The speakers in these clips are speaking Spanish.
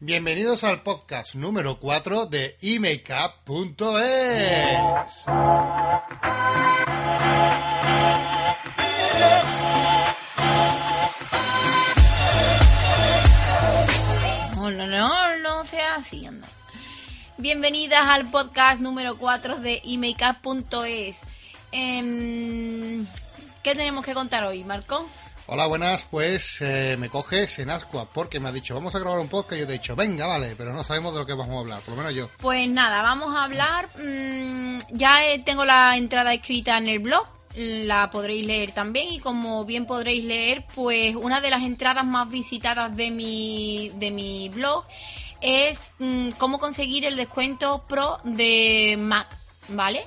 Bienvenidos al podcast número 4 de emakeup.es. No, no, no, no sea así, anda. Bienvenidas al podcast número 4 de emakeup.es. Em, ¿Qué tenemos que contar hoy, Marco? Hola, buenas. Pues eh, me coges en Ascua porque me ha dicho, vamos a grabar un podcast. Y yo te he dicho, venga, vale, pero no sabemos de lo que vamos a hablar, por lo menos yo. Pues nada, vamos a hablar. mm, ya eh, tengo la entrada escrita en el blog. La podréis leer también y como bien podréis leer, pues una de las entradas más visitadas de mi, de mi blog es mm, cómo conseguir el descuento pro de Mac, ¿vale?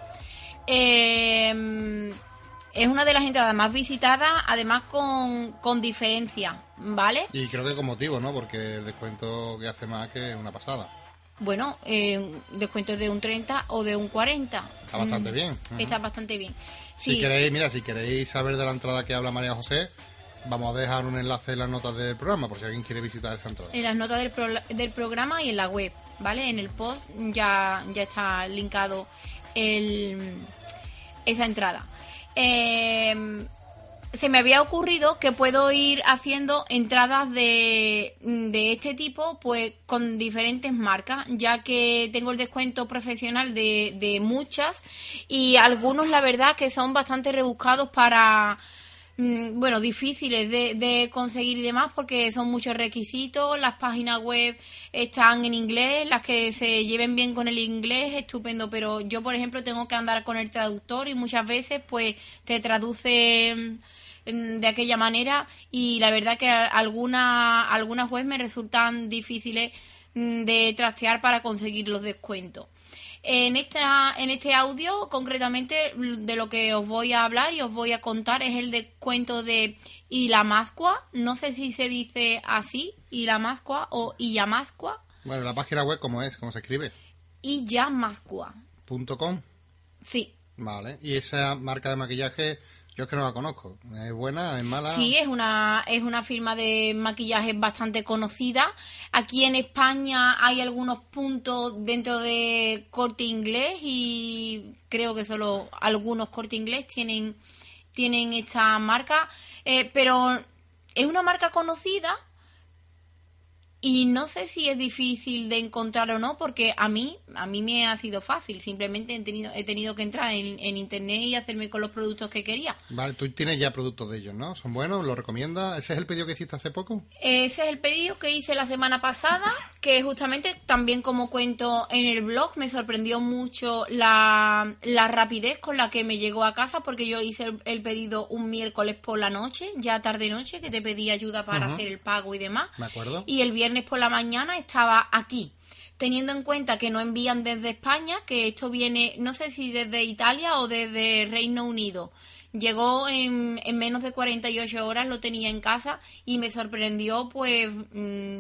Eh, es una de las entradas más visitadas, además con, con diferencia, ¿vale? Y creo que con motivo, ¿no? Porque el descuento que hace más que una pasada. Bueno, eh, descuentos de un 30 o de un 40. Está bastante Mm, bien. Está bastante bien. Si queréis, mira, si queréis saber de la entrada que habla María José, vamos a dejar un enlace en las notas del programa por si alguien quiere visitar esa entrada. en las notas del, pro- del programa y en la web, ¿vale? En el post ya, ya está linkado el, esa entrada. Eh, se me había ocurrido que puedo ir haciendo entradas de, de este tipo pues con diferentes marcas ya que tengo el descuento profesional de, de muchas y algunos la verdad que son bastante rebuscados para bueno difíciles de, de conseguir y demás porque son muchos requisitos. Las páginas web están en inglés las que se lleven bien con el inglés estupendo. Pero yo por ejemplo tengo que andar con el traductor y muchas veces pues te traduce mm, en- de aquella manera. Y la verdad que a- alguna- algunas webs me resultan difíciles mm, de trastear para conseguir los descuentos. En, esta, en este audio, concretamente, de lo que os voy a hablar y os voy a contar es el descuento de Ilamascua. No sé si se dice así, Ilamascua o Illamascua. Bueno, la página web, ¿cómo es? ¿Cómo se escribe? Illamascua. Punto .com. Sí, Vale. Y esa marca de maquillaje, yo es que no la conozco. ¿Es buena? ¿Es mala? Sí, es una, es una firma de maquillaje bastante conocida. Aquí en España hay algunos puntos dentro de corte inglés y creo que solo algunos corte inglés tienen, tienen esta marca. Eh, pero es una marca conocida y no sé si es difícil de encontrar o no, porque a mí, a mí me ha sido fácil. Simplemente he tenido, he tenido que entrar en, en internet y hacerme con los productos que quería. Vale, tú tienes ya productos de ellos, ¿no? ¿Son buenos? ¿Los recomiendas? ¿Ese es el pedido que hiciste hace poco? Ese es el pedido que hice la semana pasada, que justamente también como cuento en el blog me sorprendió mucho la, la rapidez con la que me llegó a casa porque yo hice el, el pedido un miércoles por la noche, ya tarde noche, que te pedí ayuda para Ujú. hacer el pago y demás. ¿Me acuerdo? Y el viernes por la mañana estaba aquí. Teniendo en cuenta que no envían desde España, que esto viene, no sé si desde Italia o desde Reino Unido. Llegó en, en menos de 48 horas, lo tenía en casa y me sorprendió, pues, mm,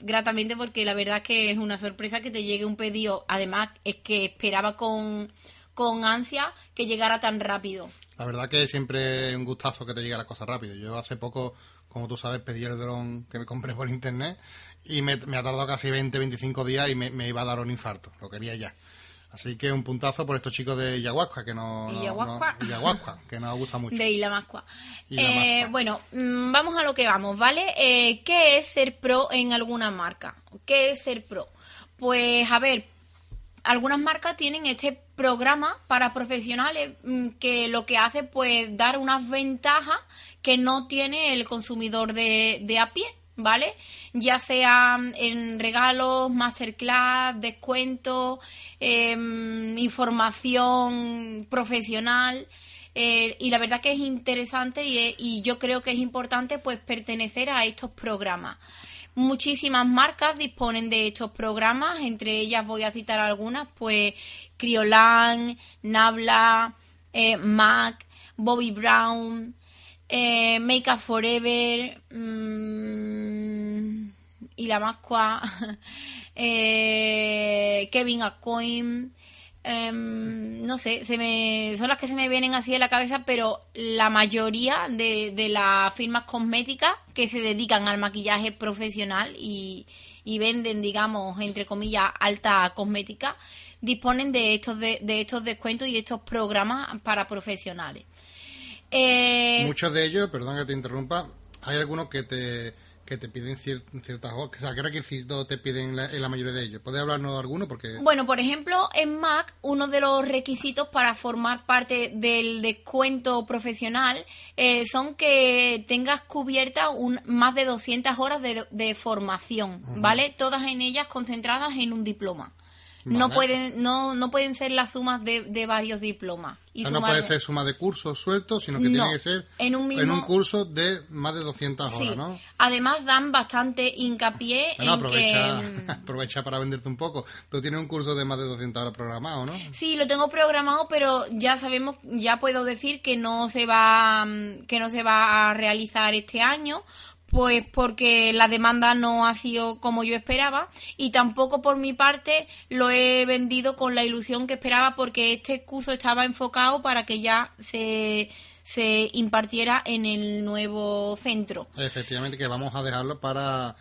gratamente porque la verdad es que es una sorpresa que te llegue un pedido. Además, es que esperaba con, con ansia que llegara tan rápido. La verdad que siempre es un gustazo que te llegue la cosa rápido. Yo hace poco, como tú sabes, pedí el dron que me compré por internet y me, me ha tardado casi 20, 25 días y me, me iba a dar un infarto. Lo quería ya. Así que un puntazo por estos chicos de Yahuasca, que no, que nos gusta mucho. De Isla Mascua. Isla Eh, bueno, mm, vamos a lo que vamos, ¿vale? Eh, ¿Qué es ser pro en alguna marca? ¿Qué es ser pro? Pues, a ver, algunas marcas tienen este programa para profesionales mm, que lo que hace pues dar unas ventajas que no tiene el consumidor de, a pie, ¿vale? Ya sea en regalos, masterclass, descuentos, em, información profesional. eh, y la verdad que es interesante y, es- y yo creo que es importante pues pertenecer a estos programas. Muchísimas marcas disponen de estos programas, entre ellas voy a citar algunas, pues Criolan, Nabla, eh, MAC, Bobby Brown, eh, Make Up Forever, mm, y la más cua, eh, Kevin Acoin, em, no sé, se me, son las que se me vienen así de la cabeza, pero la mayoría de, de las firmas cosméticas que se dedican al maquillaje profesional y, y venden, digamos, entre comillas, alta cosmética, disponen de estos, de, de estos descuentos y estos programas para profesionales. Eh, Muchos de ellos, perdón que te interrumpa, hay algunos que te que te piden ciertas o sea, ¿qué requisitos te piden en la mayoría de ellos? ¿Puedes hablarnos de alguno? Porque... Bueno, por ejemplo, en Mac, uno de los requisitos para formar parte del descuento profesional eh, son que tengas cubierta un, más de 200 horas de, formación, ¿vale? Todas en ellas concentradas en un diploma. No pueden no, no pueden ser las sumas de, de varios diplomas. Y no puede ser suma de cursos sueltos, sino que tiene que ser en un, en un curso de más de 200 horas, ¿no? Además dan bastante hincapié en aprovecha, que... aprovecha para venderte un poco. Tú tienes un curso de más de 200 horas programado, ¿no? Sí, lo tengo programado, pero ya sabemos, ya puedo decir que no se va que no se va a realizar este año pues porque la demanda no ha sido como yo esperaba y tampoco por mi parte lo he vendido con la ilusión que esperaba porque este curso estaba enfocado para que ya se, se impartiera en el nuevo centro. Efectivamente, que vamos a dejarlo para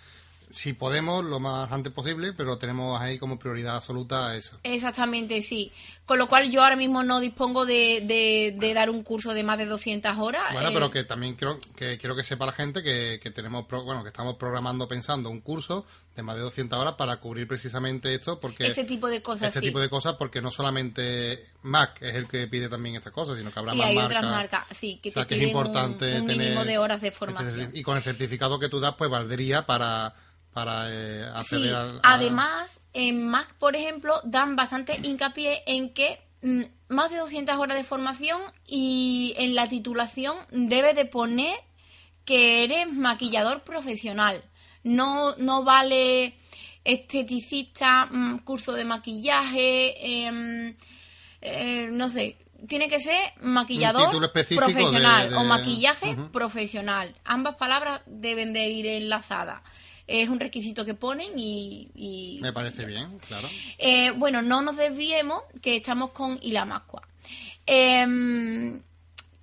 si podemos, lo más antes posible, pero tenemos ahí como prioridad absoluta eso. Exactamente, sí. Con lo cual yo ahora mismo no dispongo de, de, dar un curso de más de 200 horas. Bueno, pero eh, que también quiero que, quiero que sepa la gente que, que tenemos, bueno, que estamos programando pensando un curso de más de 200 horas para cubrir precisamente esto, porque... Este tipo de cosas, Este tipo de cosas, porque no solamente Mac es el que pide también estas cosas, sino que habrá sí, más hay marcas. otras marcas, sí, que te es importante un, mínimo de horas de formación. Y con el certificado que tú das, pues valdría para para eh, acceder sí, Además, en Mac, por ejemplo, dan bastante hincapié en que mm, más de 200 horas de formación y en la titulación debe de poner que eres maquillador profesional. No, no vale esteticista, mm, curso de maquillaje, em, eh, no sé, tiene que ser maquillador profesional o maquillaje profesional. Ambas palabras deben de ir enlazadas es un requisito que ponen y... Me parece bien, claro. Eh, bueno, no nos desviemos, que estamos con Ilamascua. Eh,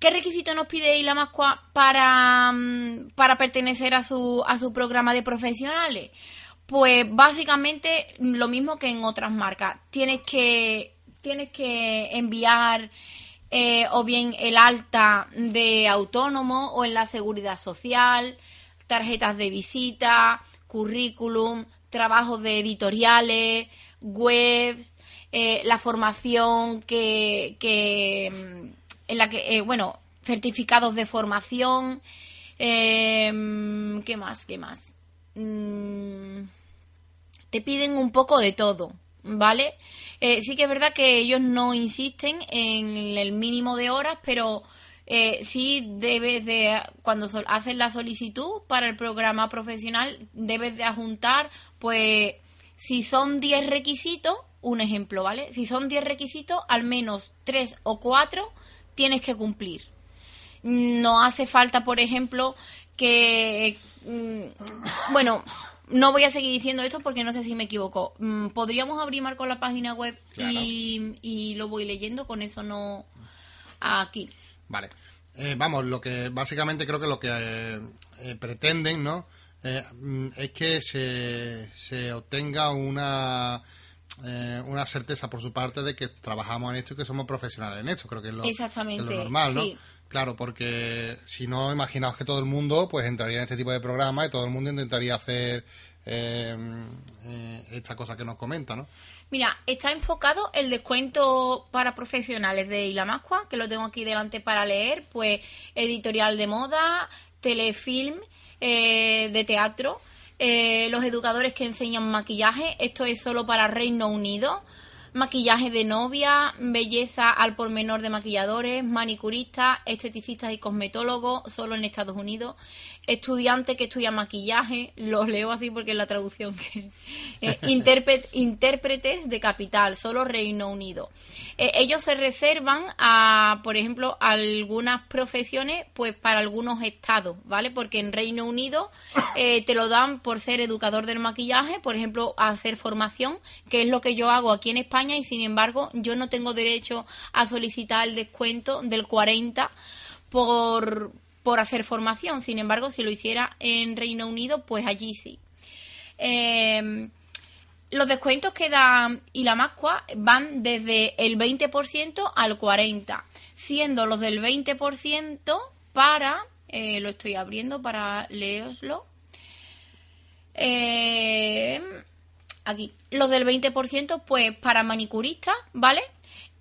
¿Qué requisito nos pide Ilamascua para, mm, para pertenecer a su, a su programa de profesionales? Pues básicamente lo mismo que en otras marcas. Tienes que, tienes que enviar eh, o bien el alta de autónomo o en la seguridad social, tarjetas de visita, currículum, trabajos de editoriales, web, eh, la formación que, que, mm, en la que, eh, bueno, certificados de formación, em, ¿qué más? ¿Qué más? Mm, te piden un poco de todo, ¿vale? Eh, sí que es verdad que ellos no insisten en el mínimo de horas, pero eh, sí debes de, cuando haces la solicitud para el programa profesional, debes de adjuntar, pues, si son 10 requisitos, un ejemplo, ¿vale? Si son 10 requisitos, al menos 3 o 4 tienes que cumplir. No hace falta, por ejemplo, que... Mm, bueno, no voy a seguir diciendo esto porque no sé si me equivoco. Mm, podríamos abrir con la página web y, y, lo voy leyendo, con eso no aquí. Vale. Eh, vamos, lo que básicamente creo que lo que eh, eh, pretenden, ¿no? Mm, es que se, se obtenga una una certeza por su parte de que trabajamos en esto y que somos profesionales en esto. Creo que es lo, normal, ¿no? Claro, porque si no, imaginaos que todo el mundo pues entraría en este tipo de programa y todo el mundo intentaría hacer esta cosa que nos comenta, ¿no? Mira, está enfocado el descuento para profesionales de Ilamascua, que lo tengo aquí delante para leer, pues editorial de moda, telefilm, eh, de teatro, eh, los educadores que enseñan maquillaje, esto es solo para Reino Unido, maquillaje de novia, belleza al por menor de maquilladores, manicuristas, esteticistas y cosmetólogos, solo en Estados Unidos, estudiantes que estudian maquillaje, los leo así porque es la traducción que... Eh, intérpretes de capital, solo Reino Unido. Eh, ellos se reservan a, por ejemplo, algunas profesiones, pues para algunos estados, ¿vale? Porque en Reino Unido eh, te lo dan por ser educador del maquillaje, por ejemplo, hacer formación, que es lo que yo hago aquí en España y sin embargo yo no tengo derecho a solicitar el descuento del 40 por, por hacer formación. Sin embargo, si lo hiciera en Reino Unido, pues allí sí. Eh, los descuentos que da Ilamascua van desde el 20% al 40%, siendo los del 20% para, eh, lo estoy abriendo para leoslo, eh, aquí, los del 20% pues para manicuristas, ¿vale?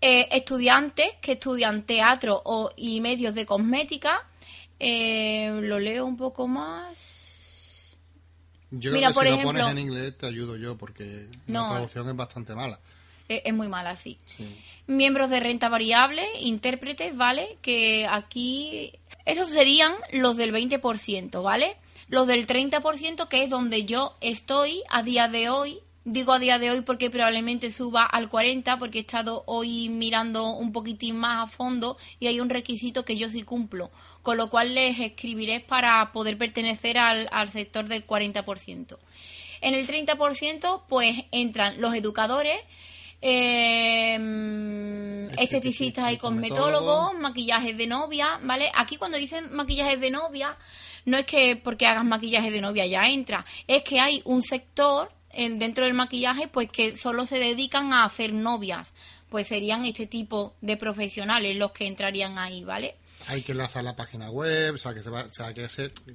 Eh, estudiantes que estudian teatro o, y medios de cosmética, eh, lo leo un poco más. Yo Mira, creo que por si ejemplo- lo pones en inglés te ayudo yo porque No. la traducción es bastante mala. Es muy mal así. Sí. miembros de renta variable, intérpretes, ¿vale? Que aquí esos serían los del 20%, ¿vale? Los del 30%, que es donde yo estoy a día de hoy. Digo a día de hoy porque probablemente suba al 40 porque he estado hoy mirando un poquitín más a fondo y hay un requisito que yo sí cumplo, con lo cual les escribiré para poder pertenecer al, al sector del 40%. En el 30% pues entran los educadores, eh, esteticistas y cosmetólogos, maquillajes de novia, ¿vale? Aquí cuando dicen maquillajes de novia, no es que porque hagas maquillaje de novia ya entra, es que hay un sector en- dentro del maquillaje pues que solo se dedican a hacer novias, pues serían este tipo de profesionales los que entrarían ahí, ¿vale? Hay que enlazar la página web, o sea, que, se va, o sea, que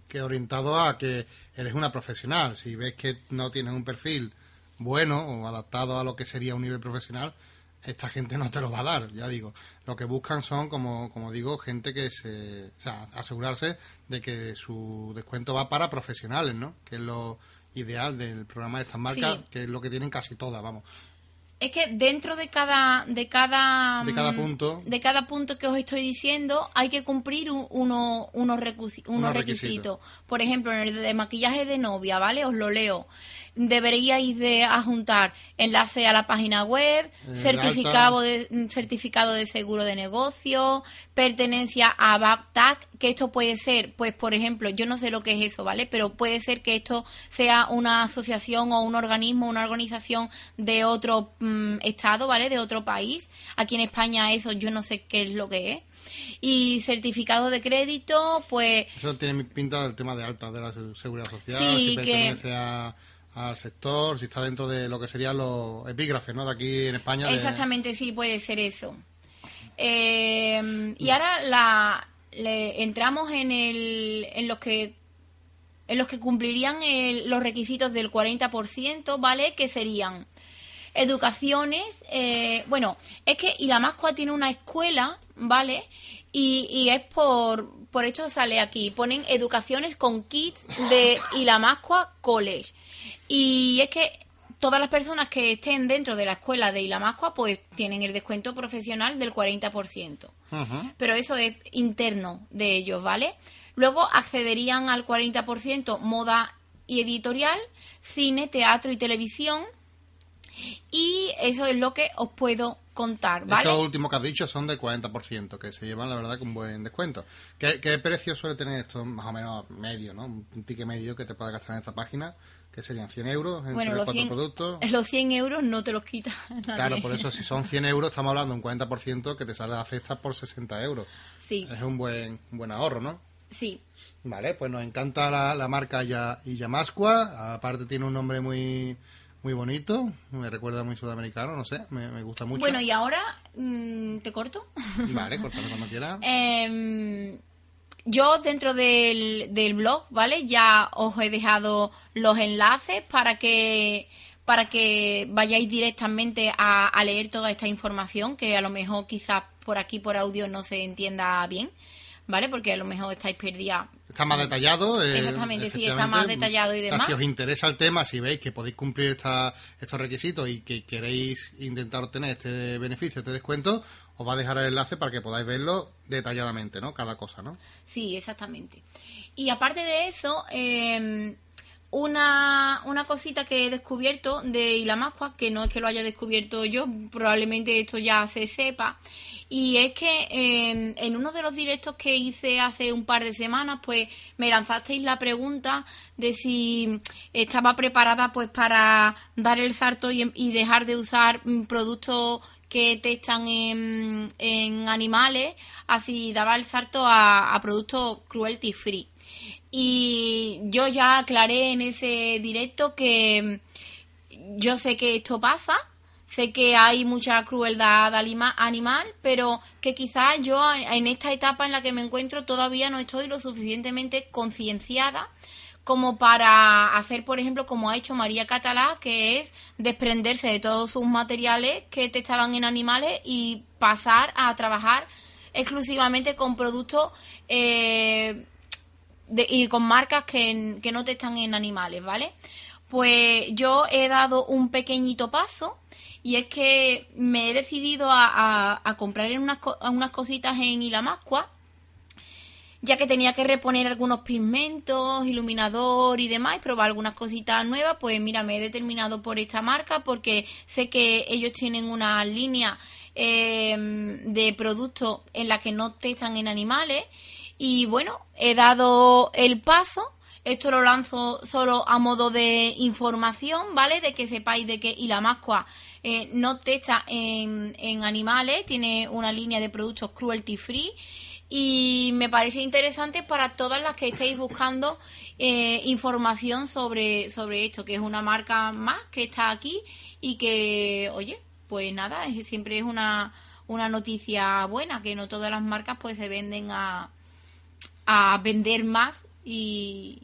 que orientado a que eres una profesional. Si ves que no tienes un perfil bueno o adaptado a lo que sería un nivel profesional, esta gente no te lo va a dar, ya digo. Lo que buscan son, como, como digo, gente que se... O sea, asegurarse de que su descuento va para profesionales, ¿no? Que es lo ideal del programa de estas marcas, Sí. que es lo que tienen casi todas, vamos. Es que dentro de cada de cada De cada mm, punto. de cada punto que os estoy diciendo hay que cumplir un- uno- unos, unos Unos requisitos. requisitos. Por ejemplo, en el de maquillaje de novia, ¿vale? Os lo leo. Deberíais de adjuntar enlace a la página web, certificado de, certificado de seguro de negocio, pertenencia a BAPTAC, que esto puede ser, pues por ejemplo, yo no sé lo que es eso, ¿vale? Pero puede ser que esto sea una asociación o un organismo, una organización de otro mm, estado, ¿vale? De otro país. Aquí en España eso yo no sé qué es lo que es. Y certificado de crédito, pues Eso tiene pinta del tema de alta de la se- seguridad social, Sí, si que- pertenece a- al sector, si está dentro de lo que serían los epígrafes, ¿no? De aquí en España. Exactamente, sí, puede ser eso. Eh, y ahora la, le- entramos en, el, en los que en los que cumplirían el- los requisitos del 40%, ¿vale? Que serían educaciones, eh, bueno, es que Ilamascua tiene una escuela, ¿vale? Y, y es por, por esto sale aquí, ponen educaciones con kits de Ilamascua College. Y es que todas las personas que estén dentro de la escuela de Ilamascua, pues tienen el descuento profesional del 40% Ujú. pero eso es interno de ellos, ¿vale? Luego accederían al 40% moda y editorial, cine, teatro y televisión. Y eso es lo que os puedo contar, ¿vale? Estos últimos que has dicho son de 40%, que se llevan, la verdad, con buen descuento. ¿Qué, qué precio suele tener esto? Más o menos medio, ¿no? Un ticket medio que te puede gastar en esta página, que serían 100 euros entre Bueno, los cuatro 100, productos. los 100 euros no te los quita nadie. Claro, por eso, si son 100 euros, estamos hablando de un 40% que te sale la cesta por 60 euros. Sí, Es un buen, un buen ahorro, ¿no? sí. Vale, pues nos encanta la, la marca Ya- Yamascua. Aparte tiene un nombre muy muy bonito. Me recuerda muy sudamericano, no sé. Me, me gusta mucho. Bueno, y ahora, mm, ¿te corto? Vale, cortame cuando quieras. Em, yo dentro del, del blog, ¿vale? Ya os he dejado los enlaces para que para que vayáis directamente a, a leer toda esta información que a lo mejor quizás por aquí por audio no se entienda bien, ¿vale? Porque a lo mejor estáis perdidas. Está más detallado. eh, Exactamente, sí, está efectivamente. más detallado y O sea, demás. Si os interesa el tema, si veis que podéis cumplir esta- estos requisitos y que queréis intentar obtener este beneficio, este descuento, os va a dejar el enlace para que podáis verlo detalladamente, ¿no? Cada cosa, ¿no? Sí, exactamente. Y aparte de eso, eh, una, una cosita que he descubierto de Ilamascua, que no es que lo haya descubierto yo, probablemente esto ya se sepa, y es que eh, en uno de los directos que hice hace un par de semanas, pues me lanzasteis la pregunta de si estaba preparada pues para dar el salto y, y dejar de usar mm, productos que testan en, en animales, así daba el salto a, a productos cruelty free. Y yo ya aclaré en ese directo que yo sé que esto pasa, sé que hay mucha crueldad animal, pero que quizás yo en esta etapa en la que me encuentro todavía no estoy lo suficientemente concienciada como para hacer, por ejemplo, como ha hecho María Catalá, que es desprenderse de todos sus materiales que testaban en animales y pasar a trabajar exclusivamente con productos eh, y con marcas que, que no testan en animales, ¿vale? Pues yo he dado un pequeñito paso y es que me he decidido a, comprar unas, unas cositas en Ilamascua ya que tenía que reponer algunos pigmentos, iluminador y demás, y probar algunas cositas nuevas, pues mira, me he determinado por esta marca porque sé que ellos tienen una línea em, de productos en la que no testan en animales y bueno, he dado el paso esto lo lanzo solo a modo de información, ¿vale? De que sepáis de que Ilamascua eh, no testa en, en animales, tiene una línea de productos cruelty free y me parece interesante para todas las que estéis buscando eh, información sobre, sobre esto, que es una marca más que está aquí y que, oye, pues nada, siempre es una, una noticia buena, que no todas las marcas pues se venden a, a vender más y,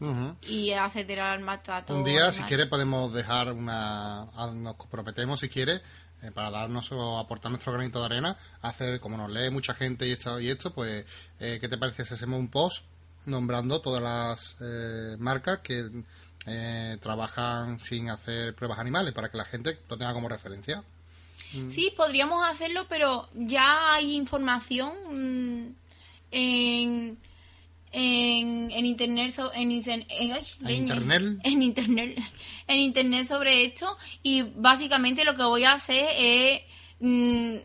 y acceder al maltrato. Un día, si quiere, podemos dejar una. Nos comprometemos, si quiere, eh, para darnos o aportar nuestro granito de arena, hacer, como nos lee mucha gente y esto, y esto pues, eh, ¿qué te parece si hacemos un post nombrando todas las eh, marcas que trabajan sin hacer pruebas animales para que la gente lo tenga como referencia? Mm. Sí, podríamos hacerlo, pero ya hay información mm, en en, en internet en, internet en internet en internet sobre esto y básicamente lo que voy a hacer es mm,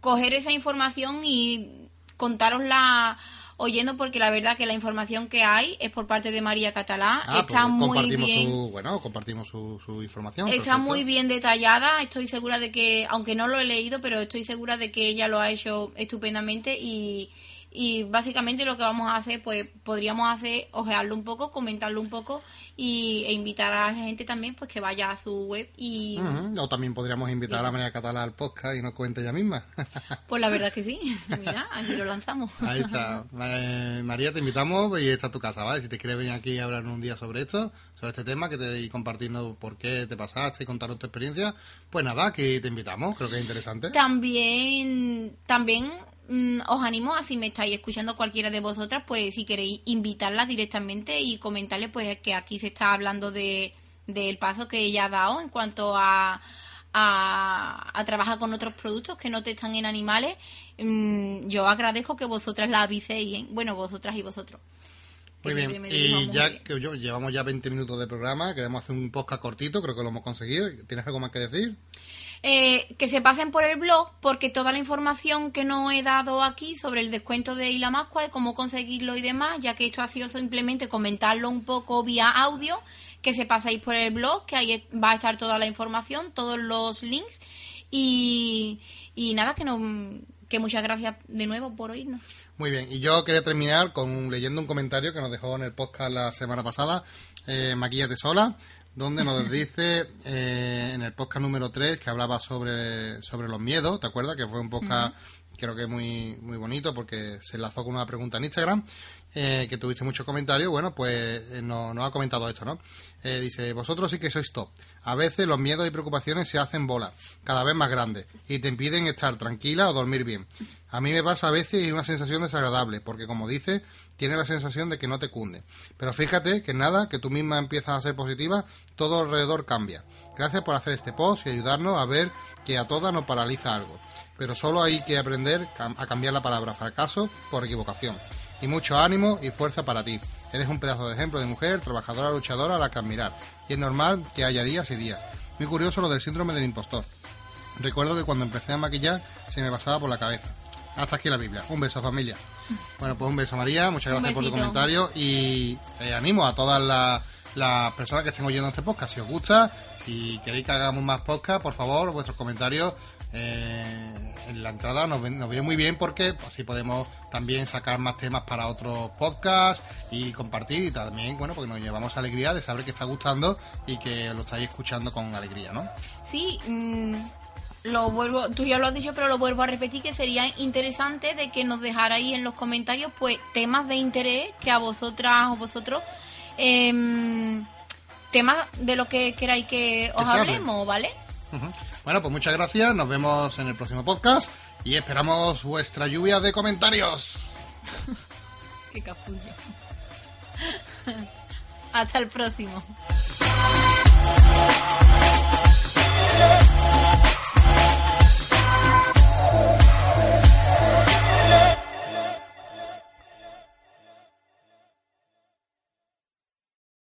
coger esa información y contarosla oyendo porque la verdad que la información que hay es por parte de María Catalá. Ah, está pues muy bien su, bueno compartimos su, su información está muy bien detallada. Estoy segura de que aunque no lo he leído pero estoy segura de que ella lo ha hecho estupendamente y y básicamente lo que vamos a hacer, pues podríamos hacer, ojearlo un poco, comentarlo un poco y, e invitar a la gente también pues que vaya a su web y... O también podríamos invitar a María Catalá al podcast y nos cuente ella misma. pues la verdad que sí. Mira, aquí lo lanzamos. Ahí está. María, te invitamos y está tu casa, ¿vale? Si te quieres venir aquí a hablar un día sobre esto, sobre este tema que te, y compartirnos por qué te pasaste y contarnos tu experiencia, pues nada, aquí te invitamos. Creo que es interesante. También, también Mm, os animo a si me estáis escuchando cualquiera de vosotras, pues si queréis invitarla directamente y comentarle pues que aquí se está hablando de del paso que ella ha dado en cuanto a, a, trabajar con otros productos que no te están en animales. Mm, yo agradezco que vosotras la aviséis, ¿eh? bueno, vosotras y vosotros. Muy bien, y ya que llevamos ya 20 minutos de programa, queremos hacer un podcast cortito, creo que lo hemos conseguido. ¿Tienes algo más que decir? Eh, que se pasen por el blog porque toda la información que no he dado aquí sobre el descuento de Ilamascua, de cómo conseguirlo y demás, ya que esto ha sido simplemente comentarlo un poco vía audio, que se paséis por el blog, que ahí va a estar toda la información, todos los links y, y nada, que no que muchas gracias de nuevo por oírnos. Muy bien, y yo quería terminar con leyendo un comentario que nos dejó en el podcast la semana pasada, eh, Maquillate Sola, donde nos dice eh, el podcast número 3 que hablaba sobre, sobre los miedos, ¿te acuerdas? Que fue un podcast creo que muy, muy bonito porque se enlazó con una pregunta en Instagram, eh, que tuviste muchos comentarios. Bueno, pues eh, nos no ha comentado esto, ¿no? dice, vosotros sí que sois top. A veces los miedos y preocupaciones se hacen bolas, cada vez más grandes, y te impiden estar tranquila o dormir bien. A mí me pasa a veces una sensación desagradable, porque como dice, tiene la sensación de que no te cunde. Pero fíjate que nada, que tú misma empiezas a ser positiva, todo alrededor cambia. Gracias por hacer este post y ayudarnos a ver que a todas nos paraliza algo. Pero solo hay que aprender a cambiar la palabra fracaso por equivocación. Y mucho ánimo y fuerza para ti. Eres un pedazo de ejemplo de mujer, trabajadora, luchadora a la que admirar. Y es normal que haya días y días. Muy curioso lo del síndrome del impostor. Recuerdo que cuando empecé a maquillar se me pasaba por la cabeza. Hasta aquí la Biblia. Un beso, familia. Bueno, pues un beso, María. Muchas gracias por tu comentario. Y eh, animo a todas las, personas que estén oyendo este podcast. Si os gusta y queréis que hagamos más podcast, por favor, vuestros comentarios eh, en la entrada nos, nos viene muy bien porque así podemos también sacar más temas para otros podcasts y compartir y también, bueno, porque nos llevamos alegría de saber que está gustando y que lo estáis escuchando con alegría, ¿no? Sí, mm, lo vuelvo, tú ya lo has dicho, pero lo vuelvo a repetir que sería interesante de que nos dejarais en los comentarios pues temas de interés que a vosotras o vosotros em, temas de lo que queráis que os hablemos, ¿vale? Bueno, pues muchas gracias, nos vemos en el próximo podcast y esperamos vuestra lluvia de comentarios. Qué capullo. Hasta el próximo.